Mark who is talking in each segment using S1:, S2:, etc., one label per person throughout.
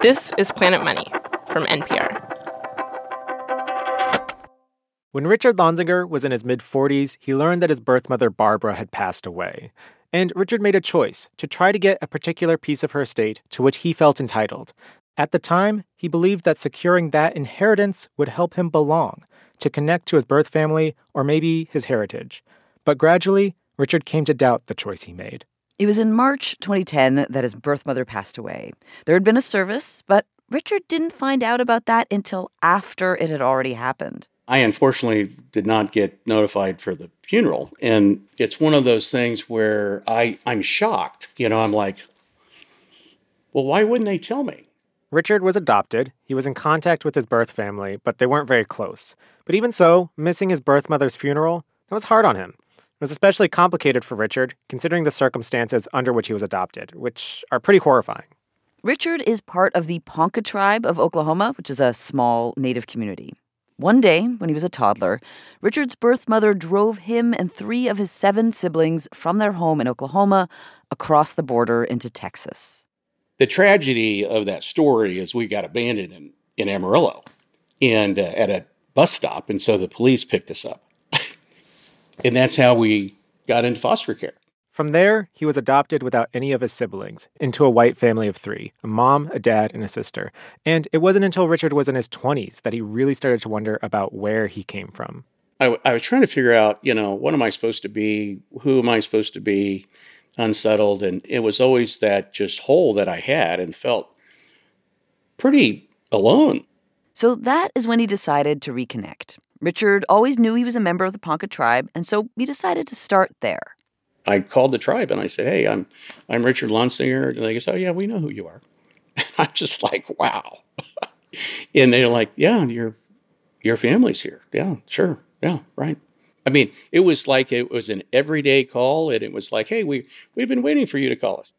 S1: This is Planet Money from NPR.
S2: When Richard Lonsinger was in his mid 40s, he learned that his birth mother, Barbara, had passed away. And Richard made a choice to try to get a particular piece of her estate to which he felt entitled. At the time, he believed that securing that inheritance would help him belong, to connect to his birth family or maybe his heritage. But gradually, Richard came to doubt the choice he made.
S3: It was in March 2010 that his birth mother passed away. There had been a service, but Richard didn't find out about that until after it had already happened.
S4: I unfortunately did not get notified for the funeral. And it's one of those things where I, I'm shocked. You know, I'm like, well, why wouldn't they tell me?
S2: Richard was adopted. He was in contact with his birth family, but they weren't very close. But even so, missing his birth mother's funeral, that was hard on him. It was especially complicated for Richard, considering the circumstances under which he was adopted, which are pretty horrifying.
S3: Richard is part of the Ponca tribe of Oklahoma, which is a small native community. One day, when he was a toddler, Richard's birth mother drove him and three of his seven siblings from their home in Oklahoma across the border into Texas.
S4: The tragedy of that story is we got abandoned in, in Amarillo and uh, at a bus stop, and so the police picked us up. And that's how we got into foster care.
S2: From there, he was adopted without any of his siblings into a white family of three a mom, a dad, and a sister. And it wasn't until Richard was in his 20s that he really started to wonder about where he came from.
S4: I, I was trying to figure out, you know, what am I supposed to be? Who am I supposed to be? Unsettled. And it was always that just hole that I had and felt pretty alone.
S3: So that is when he decided to reconnect. Richard always knew he was a member of the Ponca tribe, and so he decided to start there.
S4: I called the tribe and I said, "Hey, I'm I'm Richard Lonsinger," and they go, "Oh yeah, we know who you are." And I'm just like, "Wow," and they're like, "Yeah, your your family's here. Yeah, sure, yeah, right." I mean, it was like it was an everyday call, and it was like, "Hey, we we've been waiting for you to call us."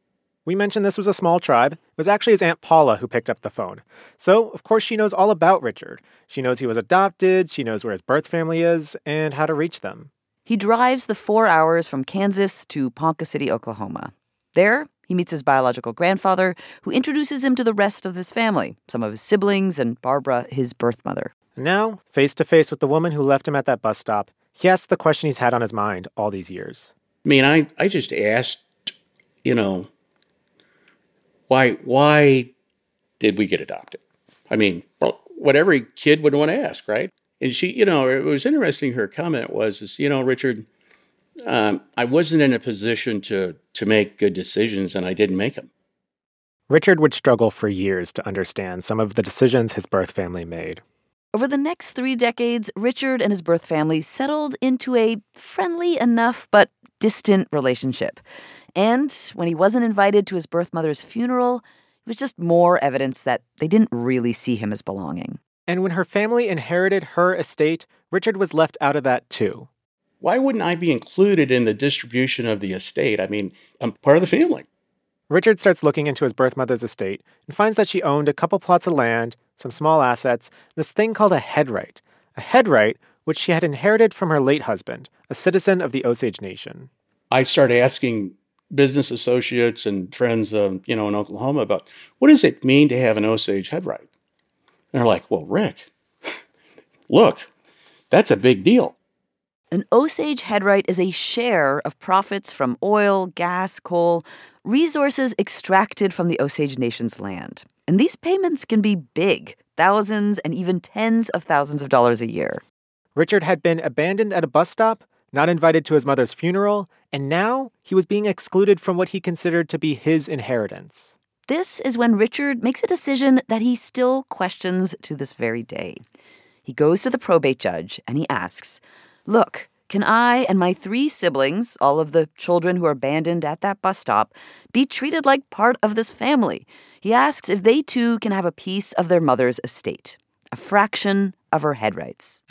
S2: We mentioned this was a small tribe. It was actually his Aunt Paula who picked up the phone. So, of course, she knows all about Richard. She knows he was adopted, she knows where his birth family is, and how to reach them.
S3: He drives the four hours from Kansas to Ponca City, Oklahoma. There, he meets his biological grandfather, who introduces him to the rest of his family, some of his siblings, and Barbara, his birth mother.
S2: Now, face to face with the woman who left him at that bus stop, he asks the question he's had on his mind all these years.
S4: I mean, I, I just asked, you know, why why did we get adopted? I mean, well, what every kid would want to ask, right? And she, you know, it was interesting. Her comment was, is, you know, Richard, um, I wasn't in a position to to make good decisions, and I didn't make them.
S2: Richard would struggle for years to understand some of the decisions his birth family made.
S3: Over the next three decades, Richard and his birth family settled into a friendly enough but distant relationship. And when he wasn't invited to his birth mother's funeral, it was just more evidence that they didn't really see him as belonging.
S2: And when her family inherited her estate, Richard was left out of that too.
S4: Why wouldn't I be included in the distribution of the estate? I mean, I'm part of the family.
S2: Richard starts looking into his birth mother's estate and finds that she owned a couple plots of land, some small assets, this thing called a headright. A headright which she had inherited from her late husband, a citizen of the Osage Nation.
S4: I started asking business associates and friends, um, you know, in Oklahoma about what does it mean to have an Osage headright? And they're like, well, Rick, look, that's a big deal.
S3: An Osage headright is a share of profits from oil, gas, coal, resources extracted from the Osage Nation's land. And these payments can be big thousands and even tens of thousands of dollars a year.
S2: Richard had been abandoned at a bus stop, not invited to his mother's funeral, and now he was being excluded from what he considered to be his inheritance.
S3: This is when Richard makes a decision that he still questions to this very day. He goes to the probate judge and he asks, Look, can I and my three siblings, all of the children who are abandoned at that bus stop, be treated like part of this family? He asks if they too can have a piece of their mother's estate, a fraction of her headrights.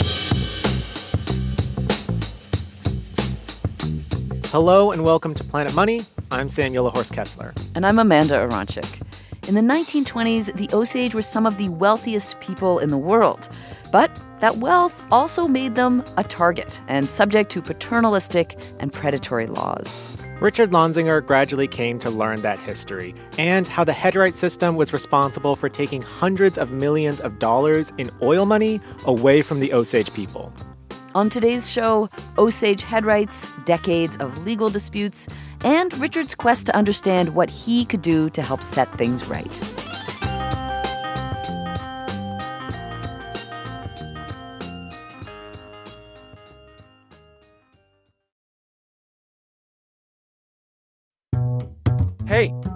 S2: Hello and welcome to Planet Money. I'm Sam Yellowhorse Kesler.
S3: And I'm Amanda Aronczyk. In the 1920s, the Osage were some of the wealthiest people in the world. But that wealth also made them a target and subject to paternalistic and predatory laws.
S2: Richard Lonsinger gradually came to learn that history and how the headright system was responsible for taking hundreds of millions of dollars in oil money away from the Osage people.
S3: On today's show, Osage headrights, decades of legal disputes, and Richard's quest to understand what he could do to help set things right.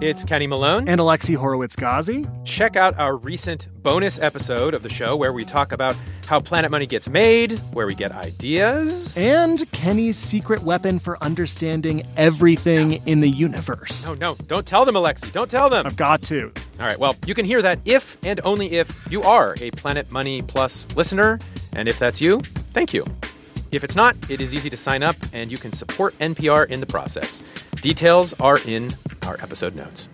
S5: It's Kenny Malone.
S6: And Alexi Horowitz Ghazi.
S5: Check out our recent bonus episode of the show where we talk about how Planet Money gets made, where we get ideas.
S6: And Kenny's secret weapon for understanding everything no. in the universe.
S5: No, no, don't tell them, Alexi. Don't tell them.
S6: I've got to.
S5: All right, well, you can hear that if and only if you are a Planet Money Plus listener. And if that's you, thank you. If it's not, it is easy to sign up and you can support NPR in the process. Details are in our episode notes.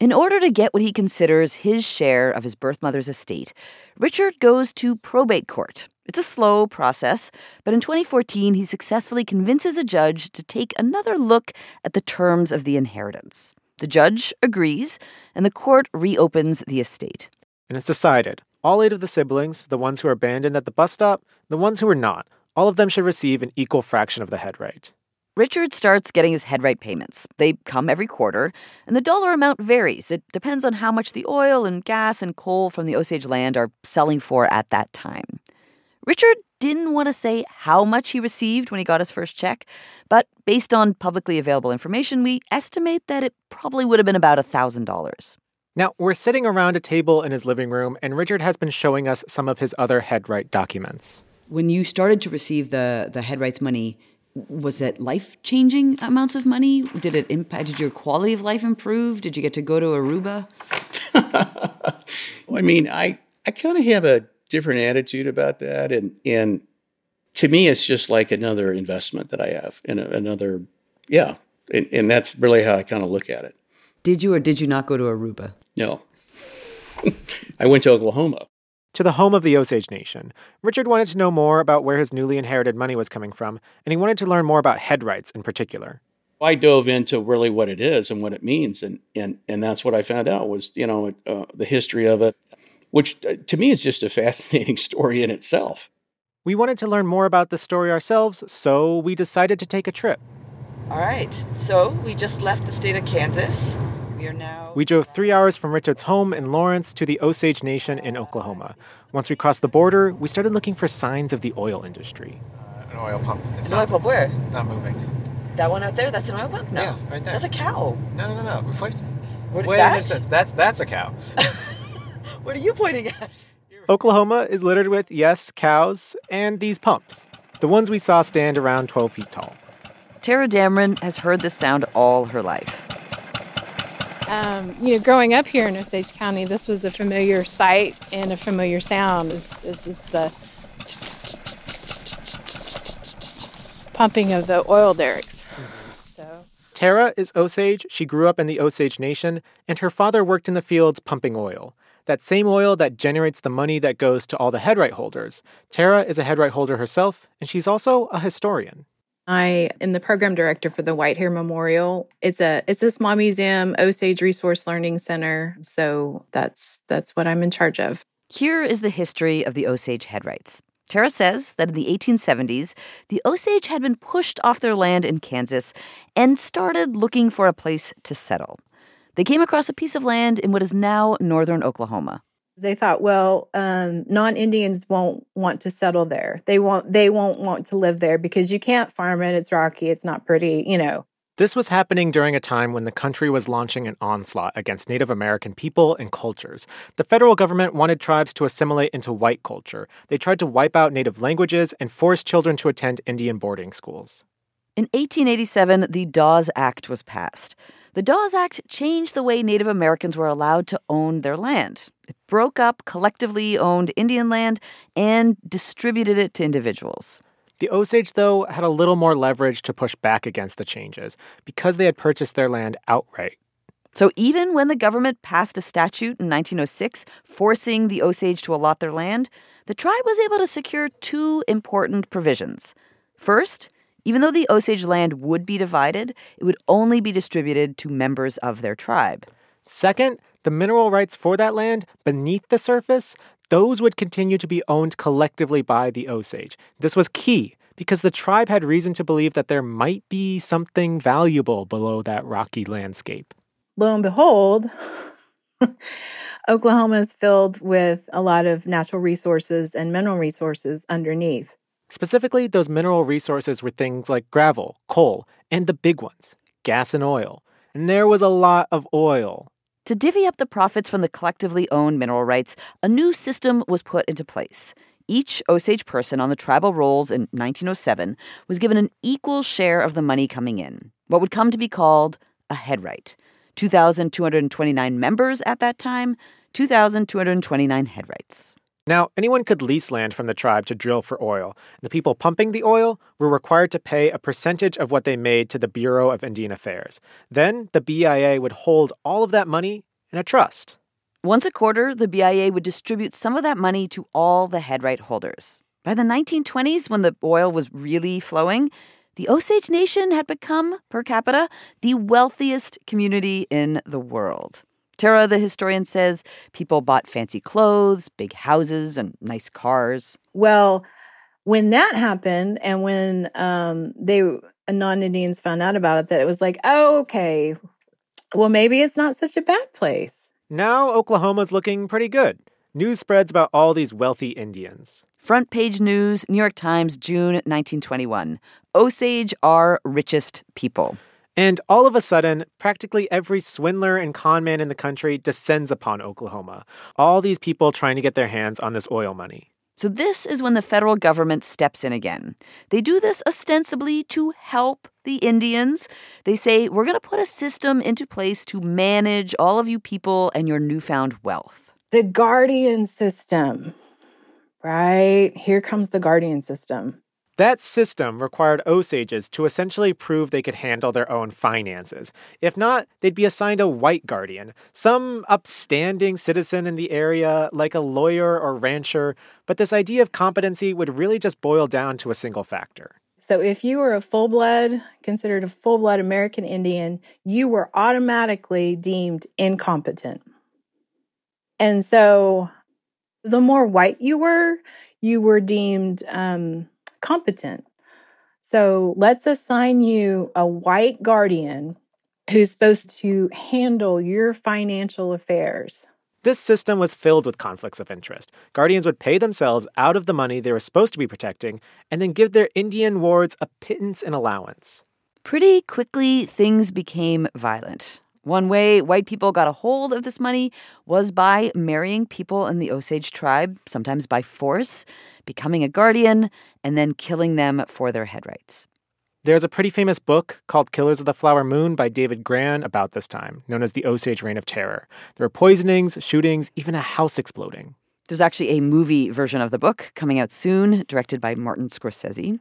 S3: In order to get what he considers his share of his birth mother's estate, Richard goes to probate court. It's a slow process, but in 2014, he successfully convinces a judge to take another look at the terms of the inheritance. The judge agrees, and the court reopens the estate.
S2: And it's decided all eight of the siblings, the ones who were abandoned at the bus stop, the ones who were not, all of them should receive an equal fraction of the head right.
S3: Richard starts getting his headright payments. They come every quarter, and the dollar amount varies. It depends on how much the oil and gas and coal from the Osage land are selling for at that time. Richard didn't want to say how much he received when he got his first check, but based on publicly available information, we estimate that it probably would have been about $1,000.
S2: Now, we're sitting around a table in his living room, and Richard has been showing us some of his other headright documents.
S3: When you started to receive the, the headrights money, was it life changing amounts of money? Did it impact? Did your quality of life improve? Did you get to go to Aruba?
S4: well, I mean, I I kind of have a different attitude about that, and and to me, it's just like another investment that I have, and another, yeah, and, and that's really how I kind of look at it.
S3: Did you or did you not go to Aruba?
S4: No, I went to Oklahoma
S2: to the home of the Osage Nation. Richard wanted to know more about where his newly inherited money was coming from, and he wanted to learn more about headrights in particular.
S4: I dove into really what it is and what it means, and and and that's what I found out was you know uh, the history of it, which uh, to me is just a fascinating story in itself.
S2: We wanted to learn more about the story ourselves, so we decided to take a trip.
S7: All right, so we just left the state of Kansas. We are now.
S2: We drove three hours from Richard's home in Lawrence to the Osage Nation in Oklahoma. Once we crossed the border, we started looking for signs of the oil industry.
S5: Uh, an oil pump.
S7: It's an not, oil pump where?
S5: Not moving.
S7: That one out there? That's an oil pump? No.
S5: Yeah, right there.
S7: That's a cow.
S5: No, no, no, no. Wait,
S7: what,
S5: Wait
S7: that?
S5: That's, that's, that's a cow.
S7: what are you pointing at?
S2: Oklahoma is littered with, yes, cows, and these pumps. The ones we saw stand around 12 feet tall.
S3: Tara Dameron has heard this sound all her life.
S8: Um, you know, growing up here in Osage County, this was a familiar sight and a familiar sound. This is the pumping of the oil derricks. So.
S2: Tara is Osage. She grew up in the Osage Nation, and her father worked in the fields pumping oil. That same oil that generates the money that goes to all the headright holders. Tara is a headright holder herself, and she's also a historian.
S8: I am the program director for the Whitehair Memorial. It's a it's a small museum, Osage Resource Learning Center. So that's that's what I'm in charge of.
S3: Here is the history of the Osage headrights. Tara says that in the 1870s, the Osage had been pushed off their land in Kansas and started looking for a place to settle. They came across a piece of land in what is now northern Oklahoma.
S8: They thought, well, um, non-Indians won't want to settle there. They won't. They won't want to live there because you can't farm it. It's rocky. It's not pretty. You know.
S2: This was happening during a time when the country was launching an onslaught against Native American people and cultures. The federal government wanted tribes to assimilate into white culture. They tried to wipe out Native languages and force children to attend Indian boarding schools.
S3: In 1887, the Dawes Act was passed. The Dawes Act changed the way Native Americans were allowed to own their land. It broke up collectively owned Indian land and distributed it to individuals.
S2: The Osage, though, had a little more leverage to push back against the changes because they had purchased their land outright.
S3: So even when the government passed a statute in 1906 forcing the Osage to allot their land, the tribe was able to secure two important provisions. First, Even though the Osage land would be divided, it would only be distributed to members of their tribe.
S2: Second, the mineral rights for that land beneath the surface, those would continue to be owned collectively by the Osage. This was key because the tribe had reason to believe that there might be something valuable below that rocky landscape.
S8: Lo and behold, Oklahoma is filled with a lot of natural resources and mineral resources underneath.
S2: Specifically, those mineral resources were things like gravel, coal, and the big ones, gas and oil. And there was a lot of oil.
S3: To divvy up the profits from the collectively owned mineral rights, a new system was put into place. Each Osage person on the tribal rolls in 1907 was given an equal share of the money coming in, what would come to be called a headright. 2,229 members at that time, 2,229 headrights.
S2: Now, anyone could lease land from the tribe to drill for oil. The people pumping the oil were required to pay a percentage of what they made to the Bureau of Indian Affairs. Then the BIA would hold all of that money in a trust.
S3: Once a quarter, the BIA would distribute some of that money to all the headright holders. By the 1920s, when the oil was really flowing, the Osage Nation had become, per capita, the wealthiest community in the world. Tara, the historian, says people bought fancy clothes, big houses, and nice cars.
S8: Well, when that happened, and when um, they non-Indians found out about it, that it was like, oh, okay, well, maybe it's not such a bad place.
S2: Now Oklahoma's looking pretty good. News spreads about all these wealthy Indians.
S3: Front page news, New York Times, June 1921. Osage are richest people.
S2: And all of a sudden, practically every swindler and conman in the country descends upon Oklahoma. All these people trying to get their hands on this oil money.
S3: So, this is when the federal government steps in again. They do this ostensibly to help the Indians. They say, we're going to put a system into place to manage all of you people and your newfound wealth.
S8: The guardian system, right? Here comes the guardian system.
S2: That system required Osages to essentially prove they could handle their own finances. If not, they'd be assigned a white guardian, some upstanding citizen in the area, like a lawyer or rancher, but this idea of competency would really just boil down to a single factor.
S8: So if you were a full blood, considered a full blood American Indian, you were automatically deemed incompetent. And so the more white you were, you were deemed um, competent. So let's assign you a white guardian who's supposed to handle your financial affairs.
S2: This system was filled with conflicts of interest. Guardians would pay themselves out of the money they were supposed to be protecting and then give their Indian wards a pittance in allowance.
S3: Pretty quickly, things became violent. One way white people got a hold of this money was by marrying people in the Osage tribe, sometimes by force, becoming a guardian, and then killing them for their head rights.
S2: There's a pretty famous book called Killers of the Flower Moon by David Grann about this time, known as the Osage Reign of Terror. There were poisonings, shootings, even a house exploding.
S3: There's actually a movie version of the book coming out soon, directed by Martin Scorsese.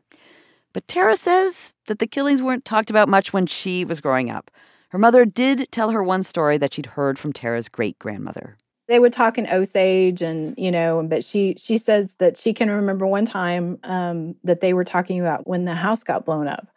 S3: But Tara says that the killings weren't talked about much when she was growing up. Her mother did tell her one story that she'd heard from Tara's great grandmother.
S8: They would talk in Osage, and you know, but she she says that she can remember one time um, that they were talking about when the house got blown up,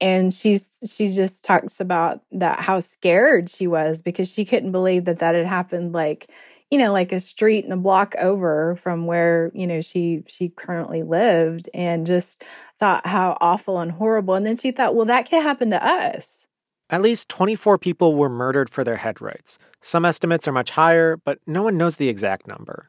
S8: and she's she just talks about that how scared she was because she couldn't believe that that had happened like you know like a street and a block over from where you know she she currently lived and just thought how awful and horrible. And then she thought well that could happen to us
S2: at least 24 people were murdered for their head rights. Some estimates are much higher, but no one knows the exact number.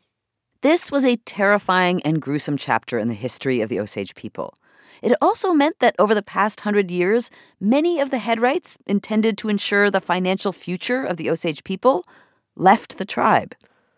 S3: This was a terrifying and gruesome chapter in the history of the Osage people. It also meant that over the past hundred years, many of the head rights intended to ensure the financial future of the Osage people left the tribe.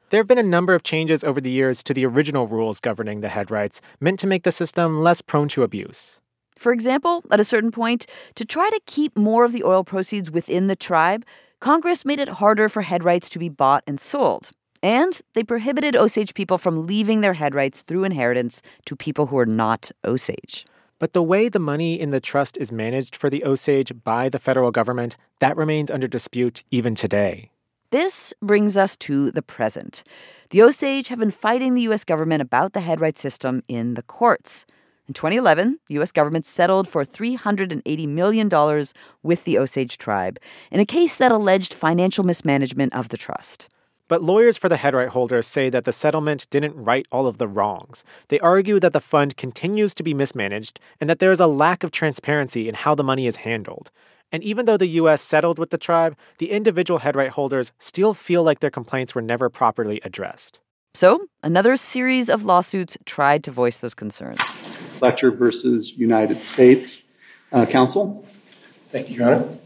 S2: There have been a number of changes over the years to the original rules governing the head rights, meant to make the system less prone to abuse.
S3: For example, at a certain point, to try to keep more of the oil proceeds within the tribe, Congress made it harder for headrights to be bought and sold. And they prohibited Osage people from leaving their headrights through inheritance to people who are not Osage.
S2: But the way the money in the trust is managed for the Osage by the federal government, that remains under dispute even today.
S3: This brings us to the present. The Osage have been fighting the U.S. government about the head rights system in the courts. In 2011, the U.S. government settled for $380 million with the Osage tribe in a case that alleged financial mismanagement of the trust.
S2: But lawyers for the headright holders say that the settlement didn't right all of the wrongs. They argue that the fund continues to be mismanaged and that there is a lack of transparency in how the money is handled. And even though the U.S. settled with the tribe, the individual headright holders still feel like their complaints were never properly addressed.
S3: So, another series of lawsuits tried to voice those concerns.
S9: Fletcher versus United States uh, Council.
S10: Thank you, Your Honor.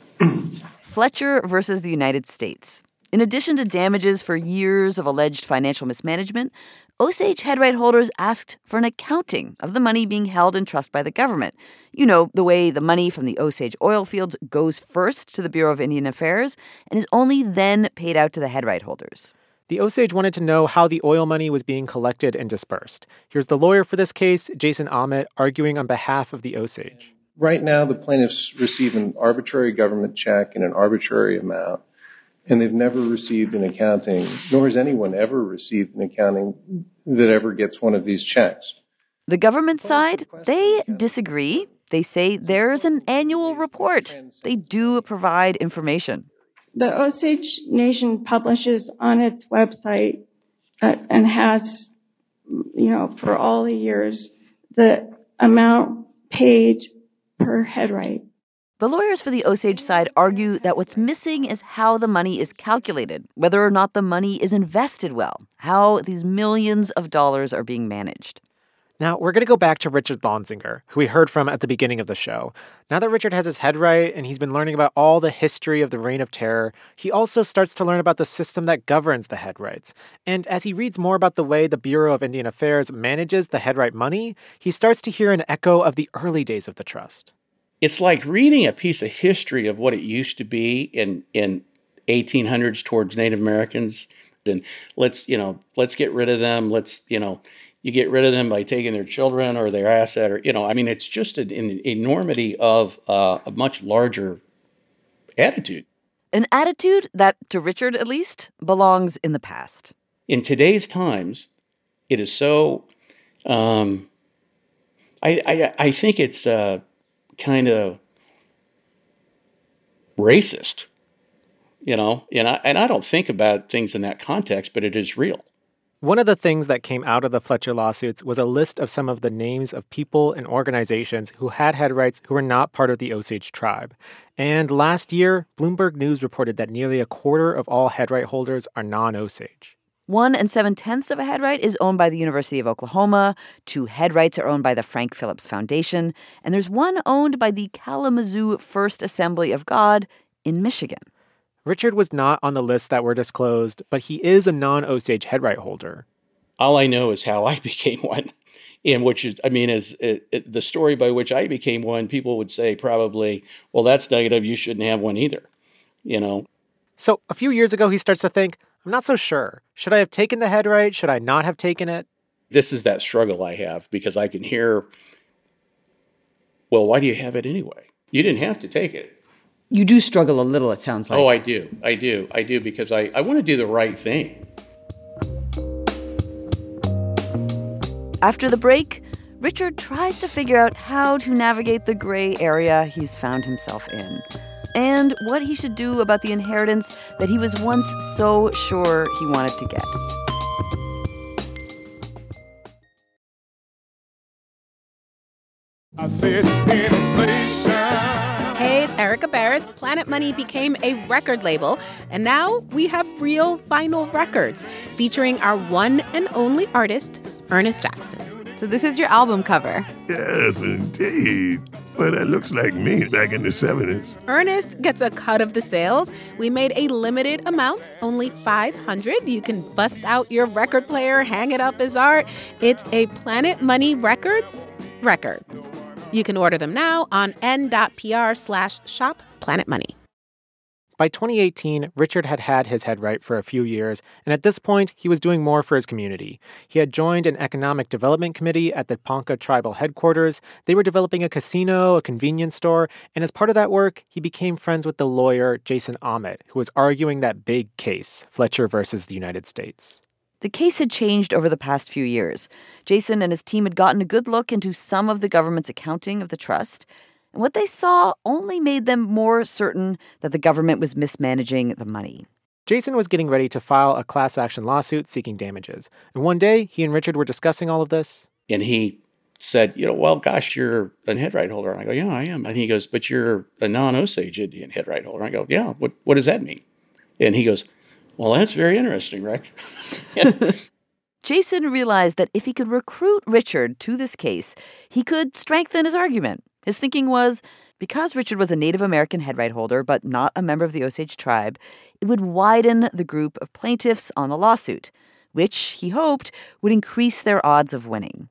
S3: Fletcher versus the United States. In addition to damages for years of alleged financial mismanagement, Osage headright holders asked for an accounting of the money being held in trust by the government. You know, the way the money from the Osage oil fields goes first to the Bureau of Indian Affairs and is only then paid out to the headright holders.
S2: The Osage wanted to know how the oil money was being collected and dispersed. Here's the lawyer for this case, Jason Aamodt, arguing on behalf of the Osage.
S10: Right now, the plaintiffs receive an arbitrary government check in an arbitrary amount and they've never received an accounting, nor has anyone ever received an accounting that ever gets one of these checks.
S3: The government side, they disagree. They say there's an annual report. They do provide information.
S11: The Osage Nation publishes on its website uh, and has, you know, for all the years, the amount paid per headright.
S3: The lawyers for the Osage side argue that what's missing is how the money is calculated, whether or not the money is invested well, how these millions of dollars are being managed.
S2: Now, we're going to go back to Richard Lonsinger, who we heard from at the beginning of the show. Now that Richard has his head right and he's been learning about all the history of the Reign of Terror, he also starts to learn about the system that governs the headrights. And as he reads more about the way the Bureau of Indian Affairs manages the headright money, he starts to hear an echo of the early days of the trust
S4: it's like reading a piece of history of what it used to be in in 1800s towards Native Americans. And let's you know let's get rid of them. Let's you know you get rid of them by taking their children or their asset or you know I mean it's just an, an enormity of uh, a much larger attitude.
S3: An attitude that, to Richard at least, belongs in the past.
S4: In today's times, it is so. Um, I, I I think it's. Uh, kind of racist, you know, and I, and I don't think about things in that context, but it is real.
S2: One of the things that came out of the Fletcher lawsuits was a list of some of the names of people and organizations who had head rights who were not part of the Osage tribe. And last year, Bloomberg News reported that nearly a quarter of all head right holders are non Osage.
S3: One and seven tenths of a headright is owned by the University of Oklahoma. Two headrights are owned by the Frank Phillips Foundation. And there's one owned by the Kalamazoo First Assembly of God in Michigan.
S2: Richard was not on the list that were disclosed, but he is a non Osage headright holder.
S4: All I know is how I became one. And which is, I mean, is it, it, the story by which I became one, people would say probably, well, that's negative. You shouldn't have one either, you know?
S2: So a few years ago, he starts to think, I'm not so sure. Should I have taken the headright? Should I not have taken it?
S4: This is that struggle I have because I can hear, well, why do you have it anyway? You didn't have to take it.
S3: You do struggle a little, it sounds like.
S4: Oh, I do. I do. I do because I, I want to do the right thing.
S3: After the break, Richard tries to figure out how to navigate the gray area he's found himself in and what he should do about the inheritance that he was once so sure he wanted to get.
S1: Hey, it's Erika Beras. Planet Money became a record label, and now we have real vinyl records featuring our one and only artist, Ernest Jackson.
S12: So, this is your album cover.
S13: Yes, indeed. Well, that looks like me back in the 70s.
S1: Ernest gets a cut of the sales. We made a limited amount, only 500. You can bust out your record player, hang it up as art. It's a Planet Money Records record. You can order them now on n.pr slash shop Planet Money.
S2: By 2018, Richard had had his head right for a few years, and at this point, he was doing more for his community. He had joined an economic development committee at the Ponca tribal headquarters. They were developing a casino, a convenience store, and as part of that work, he became friends with the lawyer Jason Aamodt, who was arguing that big case, Fletcher versus the United States.
S3: The case had changed over the past few years. Jason and his team had gotten a good look into some of the government's accounting of the trust, and what they saw only made them more certain that the government was mismanaging the money.
S2: Jason was getting ready to file a class action lawsuit seeking damages. And one day, he and Richard were discussing all of this.
S4: And he said, you know, well, gosh, you're an head right holder. And I go, yeah, I am. And he goes, but you're a non Osage Indian head right holder. And I go, yeah, what, what does that mean? And he goes, well, that's very interesting, Rick.
S3: Jason realized that if he could recruit Richard to this case, he could strengthen his argument. His thinking was because Richard was a Native American headright holder, but not a member of the Osage tribe, it would widen the group of plaintiffs on the lawsuit, which he hoped would increase their odds of winning.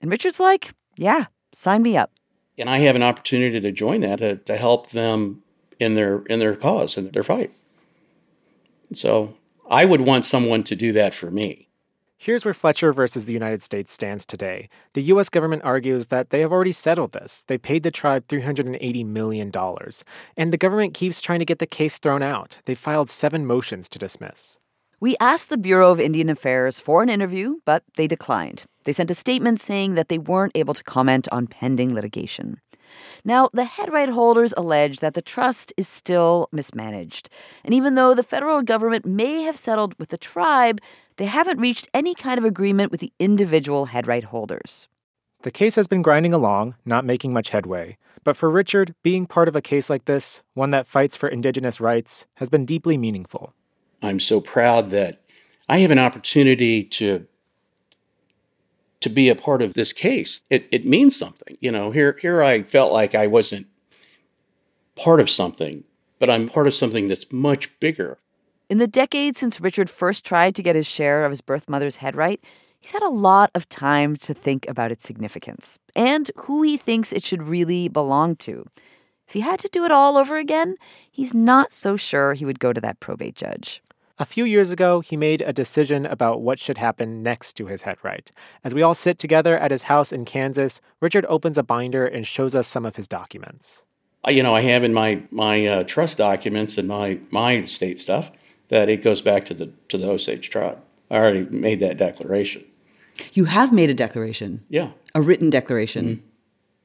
S3: And Richard's like, yeah, sign me up.
S4: And I have an opportunity to join that to, to help them in their in their cause and their fight. So I would want someone to do that for me.
S2: Here's where Fletcher versus the United States stands today. The U.S. government argues that they have already settled this. They paid the tribe $380 million. And the government keeps trying to get the case thrown out. They filed seven motions to dismiss.
S3: We asked the Bureau of Indian Affairs for an interview, but they declined. They sent a statement saying that they weren't able to comment on pending litigation. Now, the head right holders allege that the trust is still mismanaged. And even though the federal government may have settled with the tribe, they haven't reached any kind of agreement with the individual head right holders.
S2: The case has been grinding along, not making much headway. But for Richard, being part of a case like this, one that fights for Indigenous rights, has been deeply meaningful.
S4: I'm so proud that I have an opportunity to to be a part of this case. It, it means something. You know, here here I felt like I wasn't part of something, but I'm part of something that's much bigger.
S3: In the decades since Richard first tried to get his share of his birth mother's head right, he's had a lot of time to think about its significance and who he thinks it should really belong to. If he had to do it all over again, he's not so sure he would go to that probate judge.
S2: A few years ago, he made a decision about what should happen next to his head right. As we all sit together at his house in Kansas, Richard opens a binder and shows us some of his documents.
S4: You know, I have in my my uh, trust documents and my my state stuff that it goes back to the to the Osage tribe. I already made that declaration.
S3: You have made a declaration.
S4: Yeah,
S3: a written declaration, mm-hmm.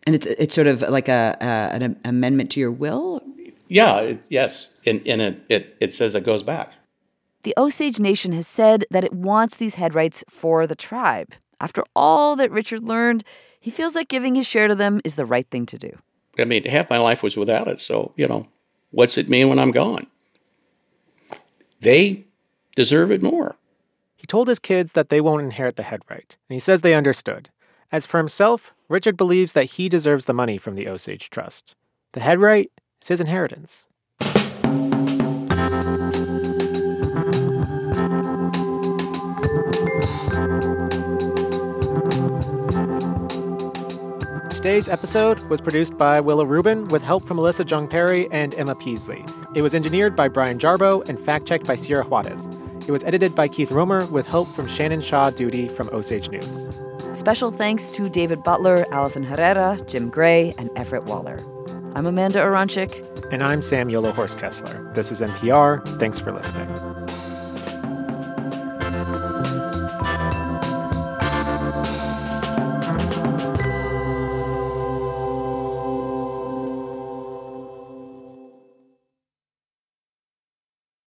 S3: and it's it's sort of like a, a, an amendment to your will.
S4: Yeah. It, yes, and and it, it it says it goes back.
S3: The Osage Nation has said that it wants these head rights for the tribe. After all that Richard learned, he feels that giving his share to them is the right thing to do.
S4: I mean, half my life was without it, so, you know, what's it mean when I'm gone? They deserve it more.
S2: He told his kids that they won't inherit the head right, and he says they understood. As for himself, Richard believes that he deserves the money from the Osage Trust. The head right is his inheritance. Today's episode was produced by Willa Rubin with help from Alyssa Jeong Perry and Emma Peaslee. It was engineered by Brian Jarboe and fact checked by Sierra Juarez. It was edited by Keith Romer with help from Shannon Shaw Duty from Osage News.
S3: Special thanks to David Butler, Allison Herrera, Jim Gray, and Everett Waller. I'm Amanda Aronczyk.
S2: And I'm Sam Yellowhorse Kesler. This is NPR. Thanks for listening.